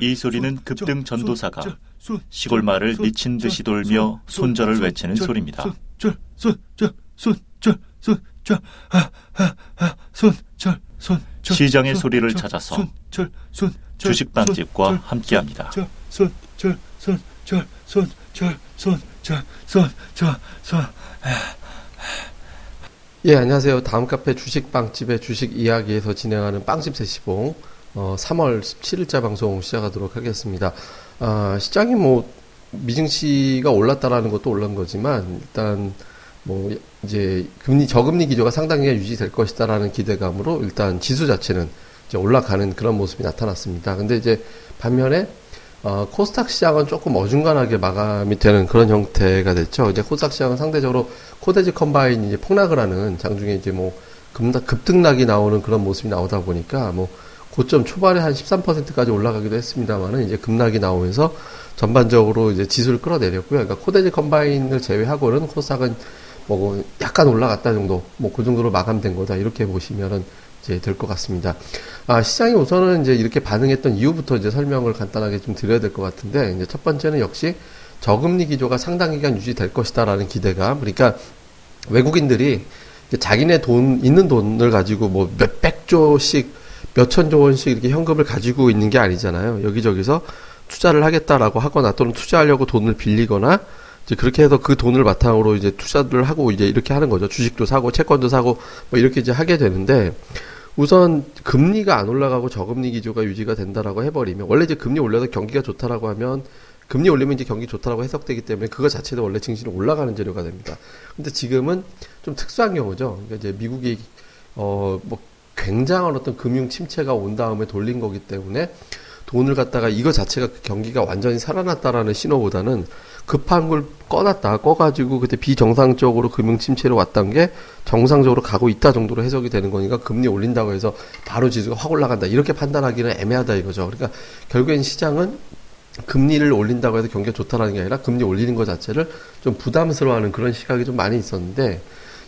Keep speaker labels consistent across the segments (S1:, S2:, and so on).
S1: 이 소리는 급등 전도사가 시골 마을을 미친 듯이 돌며 손절을 외치는 소리입니다. 시장의 소리를 찾아서 주식빵집과 함께합니다.
S2: 예, 안녕하세요. 다음 카페 주식빵집의 주식 이야기에서 진행하는 빵집 세시봉 어, 3월 17일자 방송 시작하도록 하겠습니다. 아, 시장이 뭐 미증시가 올랐다라는 것도 올른 거지만 일단 뭐 이제 금리 저금리 기조가 상당히 유지될 것이다라는 기대감으로 일단 지수 자체는 이제 올라가는 그런 모습이 나타났습니다. 근데 이제 반면에 어, 코스닥 시장은 조금 어중간하게 마감이 되는 그런 형태가 됐죠. 이제 코스닥 시장은 상대적으로 코데지 컴바인이 이제 폭락을 하는 장중에 이제 뭐 급등락이 나오는 그런 모습이 나오다 보니까 뭐 고점 초반에 한 13%까지 올라가기도 했습니다만은 이제 급락이 나오면서 전반적으로 이제 지수를 끌어내렸고요. 그러니까 코데지 컴바인을 제외하고는 코스닥은 뭐 약간 올라갔다 정도, 뭐 그 정도로 마감된 거다 이렇게 보시면은 이제 될 것 같습니다. 아, 시장이 우선은 이제 이렇게 반응했던 이유부터 이제 설명을 간단하게 좀 드려야 될 것 같은데, 이제 첫 번째는 역시 저금리 기조가 상당 기간 유지될 것이다라는 기대감. 그러니까 외국인들이 자기네 돈, 있는 돈을 가지고 뭐 몇백 조씩, 몇 천조 원씩 이렇게 현금을 가지고 있는 게 아니잖아요. 여기저기서 투자를 하겠다라고 하거나 또는 투자하려고 돈을 빌리거나 이제 그렇게 해서 그 돈을 바탕으로 이제 투자를 하고 이제 이렇게 하는 거죠. 주식도 사고 채권도 사고 뭐 이렇게 이제 하게 되는데 우선 금리가 안 올라가고 저금리 기조가 유지가 된다라고 해버리면 원래 이제 금리 올려서 경기가 좋다라고 하면 금리 올리면 이제 경기 좋다라고 해석되기 때문에 그거 자체도 원래 증시는 올라가는 재료가 됩니다. 근데 지금은 좀 특수한 경우죠. 그러니까 이제 미국이 어뭐 굉장한 어떤 금융 침체가 온 다음에 돌린 거기 때문에 돈을 갖다가 이거 자체가 그 경기가 완전히 살아났다라는 신호보다는 급한 걸 꺼놨다 꺼가지고 그때 비정상적으로 금융 침체로 왔던 게 정상적으로 가고 있다 정도로 해석이 되는 거니까 금리 올린다고 해서 바로 지수가 확 올라간다 이렇게 판단하기는 애매하다 이거죠. 그러니까 결국엔 시장은 금리를 올린다고 해서 경기가 좋다라는 게 아니라 금리 올리는 것 자체를 좀 부담스러워하는 그런 시각이 좀 많이 있었는데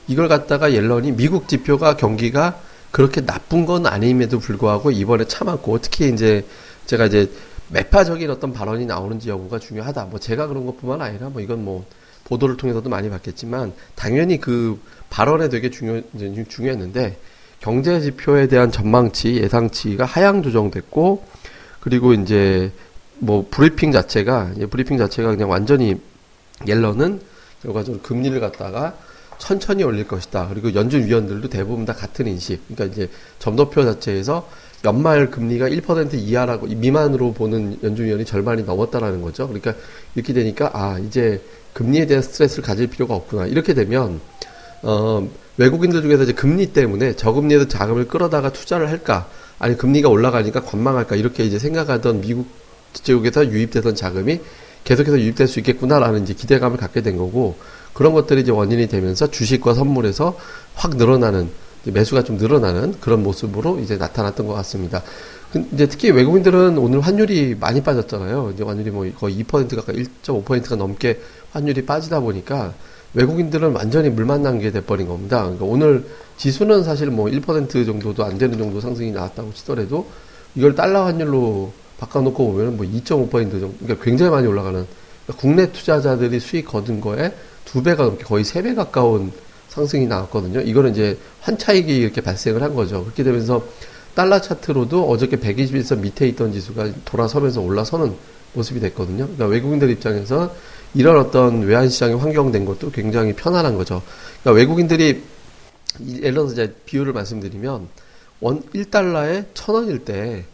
S2: 이걸 갖다가 옐런이 미국 지표가 경기가 그렇게 나쁜 건 아님에도 불구하고 이번에 참았고 특히 이제 제가 이제 매파적인 어떤 발언이 나오는지 여부가 중요하다. 뭐 제가 그런 것뿐만 아니라 뭐 이건 뭐 보도를 통해서도 많이 봤겠지만 당연히 그 발언에 되게 중요 중요했는데 경제 지표에 대한 전망치 예상치가 하향 조정됐고 그리고 이제 뭐 브리핑 자체가 브리핑 자체가 그냥 완전히 옐런은 결과적으로 금리를 갖다가 천천히 올릴 것이다. 그리고 연준 위원들도 대부분 다 같은 인식. 그러니까 이제 점도표 자체에서 연말 금리가 1% 이하라고 미만으로 보는 연준 위원이 절반이 넘었다라는 거죠. 그러니까 이렇게 되니까 아 이제 금리에 대한 스트레스를 가질 필요가 없구나. 이렇게 되면 어 외국인들 중에서 이제 금리 때문에 저금리에서 자금을 끌어다가 투자를 할까? 아니 금리가 올라가니까 관망할까? 이렇게 이제 생각하던 미국 쪽에서 유입되던 자금이 계속해서 유입될 수 있겠구나라는 이제 기대감을 갖게 된 거고 그런 것들이 이제 원인이 되면서 주식과 선물에서 확 늘어나는 매수가 좀 늘어나는 그런 모습으로 이제 나타났던 것 같습니다. 이제 특히 외국인들은 오늘 환율이 많이 빠졌잖아요. 이제 환율이 뭐 거의 2% 가까이 1.5%가 넘게 환율이 빠지다 보니까 외국인들은 완전히 물 만난 게 돼버린 겁니다. 그러니까 오늘 지수는 사실 뭐 1% 정도도 안 되는 정도 상승이 나왔다고 치더라도 이걸 달러 환율로 바꿔놓고 보면 뭐 2.5% 정도, 그러니까 굉장히 많이 올라가는 그러니까 국내 투자자들이 수익 거둔 거에 두 배가 넘게 거의 세 배 가까운 상승이 나왔거든요. 이거는 이제 환차익이 이렇게 발생을 한 거죠. 그렇게 되면서 달러 차트로도 어저께 121선 밑에 있던 지수가 돌아서면서 올라서는 모습이 됐거든요. 그러니까 외국인들 입장에서 이런 어떤 외환시장이 환경된 것도 굉장히 편안한 거죠. 그러니까 외국인들이 예를 들어서 비율을 말씀드리면 원 1달러에 1000원일 때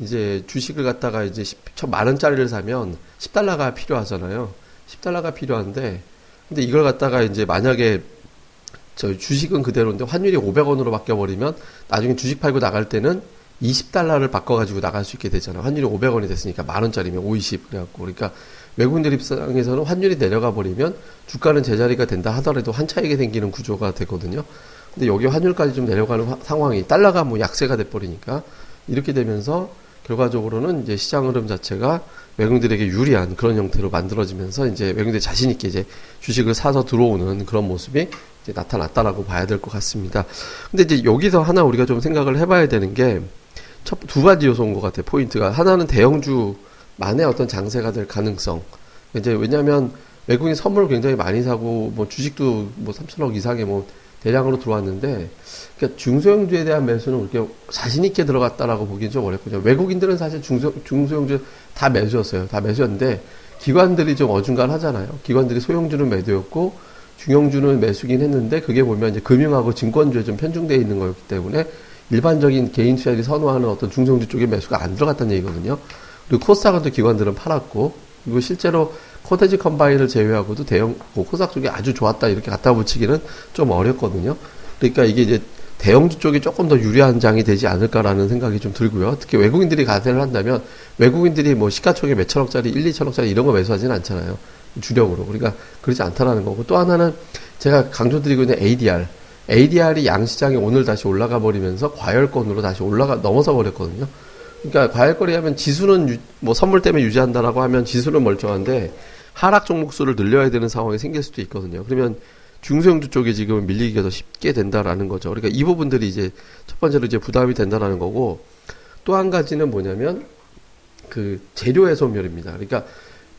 S2: 이제 주식을 갖다가 이제 10, 만 원짜리를 사면 10달러가 필요하잖아요. 10달러가 필요한데 근데 이걸 갖다가 이제 만약에 저 주식은 그대로인데 환율이 500원으로 바뀌어 버리면 나중에 주식 팔고 나갈 때는 20달러를 바꿔 가지고 나갈 수 있게 되잖아요. 환율이 500원이 됐으니까 만 원짜리면 50 그래 갖고 그러니까 외국인들 입장에서는 환율이 내려가 버리면 주가는 제자리가 된다 하더라도 한 차익이 생기는 구조가 되거든요. 근데 여기 환율까지 좀 내려가는 화, 상황이 달러가 뭐 약세가 돼 버리니까 이렇게 되면서 결과적으로는 이제 시장 흐름 자체가 외국인들에게 유리한 그런 형태로 만들어지면서 이제 외국인들 자신 있게 이제 주식을 사서 들어오는 그런 모습이 이제 나타났다라고 봐야 될 것 같습니다. 근데 이제 여기서 하나 우리가 좀 생각을 해봐야 되는 게 첫, 두 가지 요소인 것 같아요. 포인트가. 하나는 대형주만의 어떤 장세가 될 가능성. 이제 왜냐하면 외국인 선물을 굉장히 많이 사고 뭐 주식도 뭐 3천억 이상의 뭐 대량으로 들어왔는데 그러니까 중소형주에 대한 매수는 그렇게 자신 있게 들어갔다라고 보기는 좀 어렵거든요. 외국인들은 사실 중소 중소형주 다 매수였어요. 다 매수였는데 기관들이 좀 어중간하잖아요. 기관들이 소형주는 매도였고 중형주는 매수긴 했는데 그게 보면 이제 금융하고 증권주에 좀 편중되어 있는 거였기 때문에 일반적인 개인 투자들이 선호하는 어떤 중성주 쪽에 매수가 안 들어갔다는 얘기거든요. 그리고 코스닥은 기관들은 팔았고 그리고 실제로 코테지 컴바인을 제외하고도 대형 뭐 코스닥 쪽이 아주 좋았다 이렇게 갖다 붙이기는 좀 어렵거든요. 그러니까 이게 이제 대형주 쪽이 조금 더 유리한 장이 되지 않을까라는 생각이 좀 들고요. 특히 외국인들이 가세를 한다면 외국인들이 뭐 시가총액 몇 천억짜리, 1, 2천억짜리 이런 거 매수하지는 않잖아요. 주력으로. 그러니까 그러지 않다라는 거고 또 하나는 제가 강조드리고 있는 ADR. ADR이 양시장에 오늘 다시 올라가 버리면서 과열권으로 다시 올라가 넘어서 버렸거든요. 그러니까 과열권이 하면 지수는 유, 뭐 선물 때문에 유지한다라고 하면 지수는 멀쩡한데 하락 종목 수를 늘려야 되는 상황이 생길 수도 있거든요. 그러면 중소형주 쪽에 지금 밀리기가 더 쉽게 된다라는 거죠. 그러니까 이 부분들이 이제 첫 번째로 이제 부담이 된다라는 거고 또 한 가지는 뭐냐면 그 재료의 소멸입니다. 그러니까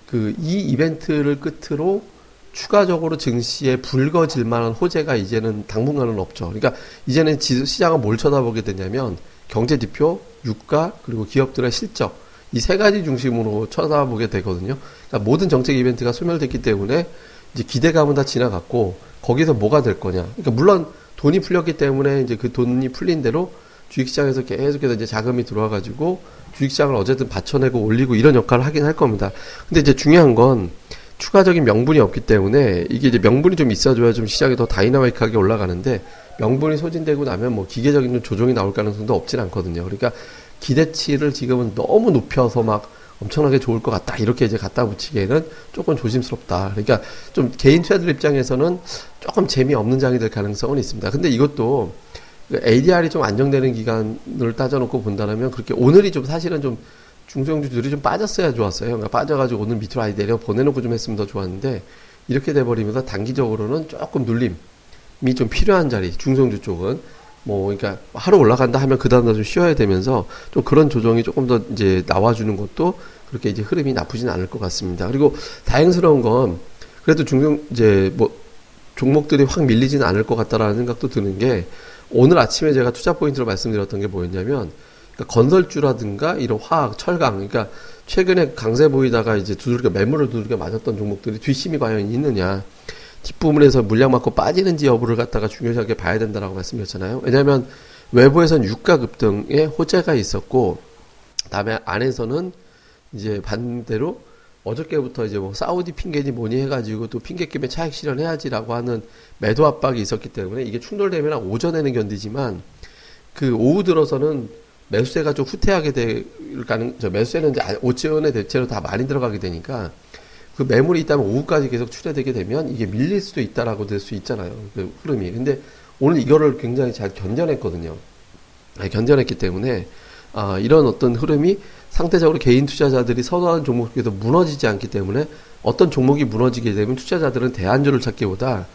S2: 그 이 이벤트를 끝으로 추가적으로 증시에 불거질 만한 호재가 이제는 당분간은 없죠. 그러니까 이제는 시장은 뭘 쳐다보게 되냐면 경제 지표, 유가, 그리고 기업들의 실적 이 세 가지 중심으로 쳐다보게 되거든요. 그러니까 모든 정책 이벤트가 소멸됐기 때문에 이제 기대감은 다 지나갔고 거기서 뭐가 될 거냐. 그러니까 물론 돈이 풀렸기 때문에 이제 그 돈이 풀린 대로 주식시장에서 계속해서 이제 자금이 들어와 가지고 주식시장을 어쨌든 받쳐내고 올리고 이런 역할을 하긴 할 겁니다. 근데 이제 중요한 건 추가적인 명분이 없기 때문에 이게 이제 명분이 좀 있어줘야 좀 시장이 더 다이나믹하게 올라가는데 명분이 소진되고 나면 뭐 기계적인 조정이 나올 가능성도 없진 않거든요. 그러니까 기대치를 지금은 너무 높여서 막 엄청나게 좋을 것 같다. 이렇게 이제 갖다 붙이기에는 조금 조심스럽다. 그러니까 좀 개인 투자들 입장에서는 조금 재미없는 장이 될 가능성은 있습니다. 근데 이것도 ADR이 좀 안정되는 기간을 따져놓고 본다면 그렇게 오늘이 좀 사실은 좀 중소형주들이 좀 빠졌어야 좋았어요. 그러니까 빠져가지고 오늘 밑으로 아예 내려 보내놓고 좀 했으면 더 좋았는데 이렇게 돼버리면서 단기적으로는 조금 눌림이 좀 필요한 자리 중소형주 쪽은 뭐 그러니까 하루 올라간다 하면 그 다음 날 좀 쉬어야 되면서 좀 그런 조정이 조금 더 이제 나와주는 것도 그렇게 이제 흐름이 나쁘진 않을 것 같습니다. 그리고 다행스러운 건 그래도 중용 이제 뭐 종목들이 확 밀리지는 않을 것 같다라는 생각도 드는 게 오늘 아침에 제가 투자 포인트로 말씀드렸던 게 뭐였냐면 그러니까 건설주라든가 이런 화학, 철강, 그러니까 최근에 강세 보이다가 이제 두들겨 매물을 두들겨 맞았던 종목들이 뒷심이 과연 있느냐. 뒷부분에서 물량 맞고 빠지는지 여부를 갖다가 중요하게 봐야 된다라고 말씀드렸잖아요. 왜냐하면 외부에서는 유가 급등에 호재가 있었고, 다음에 안에서는 이제 반대로 어저께부터 이제 뭐 사우디 핑계니 뭐니 해가지고 또 핑계김에 차익 실현해야지라고 하는 매도 압박이 있었기 때문에 이게 충돌되면 오전에는 견디지만 그 오후 들어서는 매수세가 좀 후퇴하게 될 가능, 저 매수세는 이제 오천의 대체로 다 많이 들어가게 되니까 그 매물이 있다면 오후까지 계속 출회되게 되면 이게 밀릴 수도 있다라고 될 수 있잖아요. 그 흐름이. 근데 오늘 이거를 굉장히 잘 견뎌냈거든요. 네, 견뎌냈기 때문에 아, 이런 어떤 흐름이 상대적으로 개인 투자자들이 선호하는 종목에도 무너지지 않기 때문에 어떤 종목이 무너지게 되면 투자자들은 대안주를 찾기보다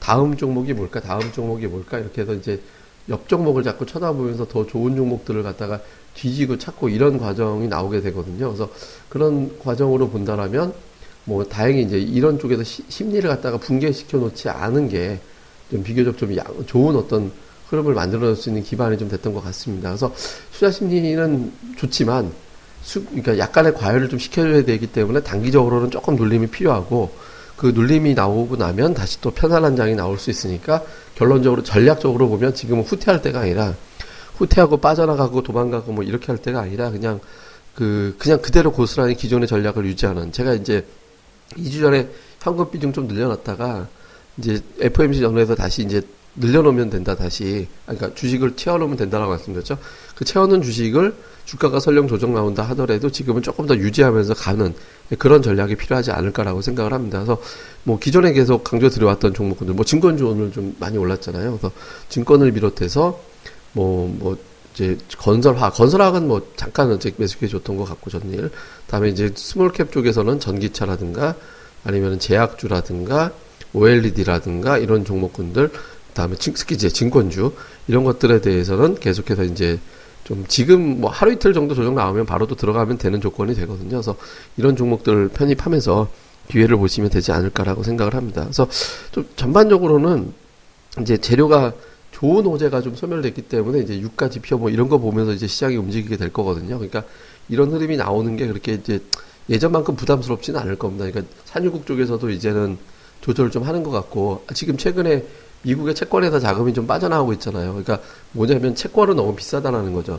S2: 다음 종목이 뭘까, 다음 종목이 뭘까 이렇게 해서 이제 옆 종목을 자꾸 쳐다보면서 더 좋은 종목들을 갖다가 뒤지고 찾고 이런 과정이 나오게 되거든요. 그래서 그런 과정으로 본다라면 뭐 다행히 이제 이런 쪽에서 시, 심리를 갖다가 붕괴시켜 놓지 않은 게 좀 비교적 좀 야, 좋은 어떤 흐름을 만들어낼 수 있는 기반이 좀 됐던 것 같습니다. 그래서 투자 심리는 좋지만 수, 그러니까 약간의 과열을 좀 시켜줘야 되기 때문에 단기적으로는 조금 눌림이 필요하고 그 눌림이 나오고 나면 다시 또 편안한 장이 나올 수 있으니까 결론적으로 전략적으로 보면 지금은 후퇴할 때가 아니라 후퇴하고 빠져나가고 도망가고 뭐 이렇게 할 때가 아니라 그냥 그 그냥 그대로 고스란히 기존의 전략을 유지하는 제가 이제 2주 전에 현금 비중 좀 늘려놨다가 이제 FOMC 전후에서 다시 이제 늘려놓으면 된다 다시 그러니까 주식을 채워놓으면 된다라고 말씀드렸죠. 그 채워놓은 주식을 주가가 설령 조정 나온다 하더라도 지금은 조금 더 유지하면서 가는 그런 전략이 필요하지 않을까라고 생각을 합니다. 그래서 뭐 기존에 계속 강조 드려왔던 종목들, 뭐 증권주 오늘 좀 많이 올랐잖아요. 그래서 증권을 비롯해서 뭐뭐 뭐 이제 건설화, 건설화는 뭐 잠깐 이제 매수해 줬던 것 같고 전일. 다음에 이제 스몰캡 쪽에서는 전기차라든가 아니면 제약주라든가 OLED라든가 이런 종목군들, 다음에 특히 이제 증권주 이런 것들에 대해서는 계속해서 이제 좀 지금 뭐 하루 이틀 정도 조정 나오면 바로 또 들어가면 되는 조건이 되거든요. 그래서 이런 종목들 편입하면서 기회를 보시면 되지 않을까라고 생각을 합니다. 그래서 좀 전반적으로는 이제 재료가 좋은 호재가 좀 소멸됐기 때문에 이제 유가 지표 뭐 이런 거 보면서 이제 시장이 움직이게 될 거거든요. 그러니까 이런 흐름이 나오는 게 그렇게 이제 예전만큼 부담스럽지는 않을 겁니다. 그러니까 산유국 쪽에서도 이제는 조절을 좀 하는 것 같고 지금 최근에 미국의 채권에서 자금이 좀 빠져나오고 있잖아요. 그러니까 뭐냐면 채권은 너무 비싸다라는 거죠.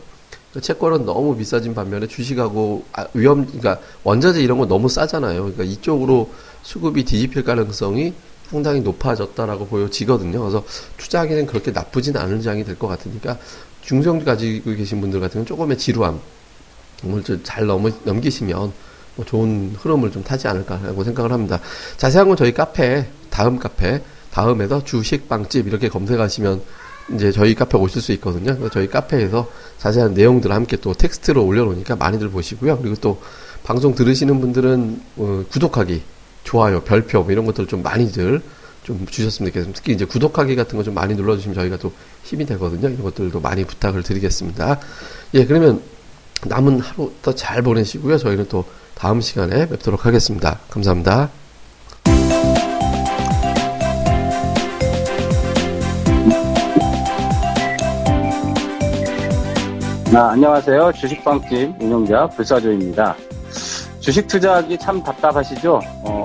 S2: 그러니까 채권은 너무 비싸진 반면에 주식하고 아, 위험, 그러니까 원자재 이런 거 너무 싸잖아요. 그러니까 이쪽으로 수급이 뒤집힐 가능성이 상당히 높아졌다라고 보여지거든요. 그래서 투자하기는 그렇게 나쁘진 않은 장이 될 것 같으니까 중성 가지고 계신 분들 같은 경우는 조금의 지루함, 잘 넘, 넘기시면 뭐 좋은 흐름을 좀 타지 않을까라고 생각을 합니다. 자세한 건 저희 카페, 다음 카페, 다음에서 주식 빵집 이렇게 검색하시면 이제 저희 카페 오실 수 있거든요. 저희 카페에서 자세한 내용들을 함께 또 텍스트로 올려놓으니까 많이들 보시고요. 그리고 또 방송 들으시는 분들은 어, 구독하기, 좋아요, 별표 뭐 이런 것들 좀 많이들 좀 주셨으면 좋겠습니다. 특히 이제 구독하기 같은 거 좀 많이 눌러주시면 저희가 또 힘이 되거든요. 이런 것들도 많이 부탁을 드리겠습니다. 예, 그러면 남은 하루 더 잘 보내시고요. 저희는 또 다음 시간에 뵙도록 하겠습니다. 감사합니다.
S3: 아, 안녕하세요. 주식방집 운영자 불사조입니다. 주식 투자하기 참 답답하시죠? 어,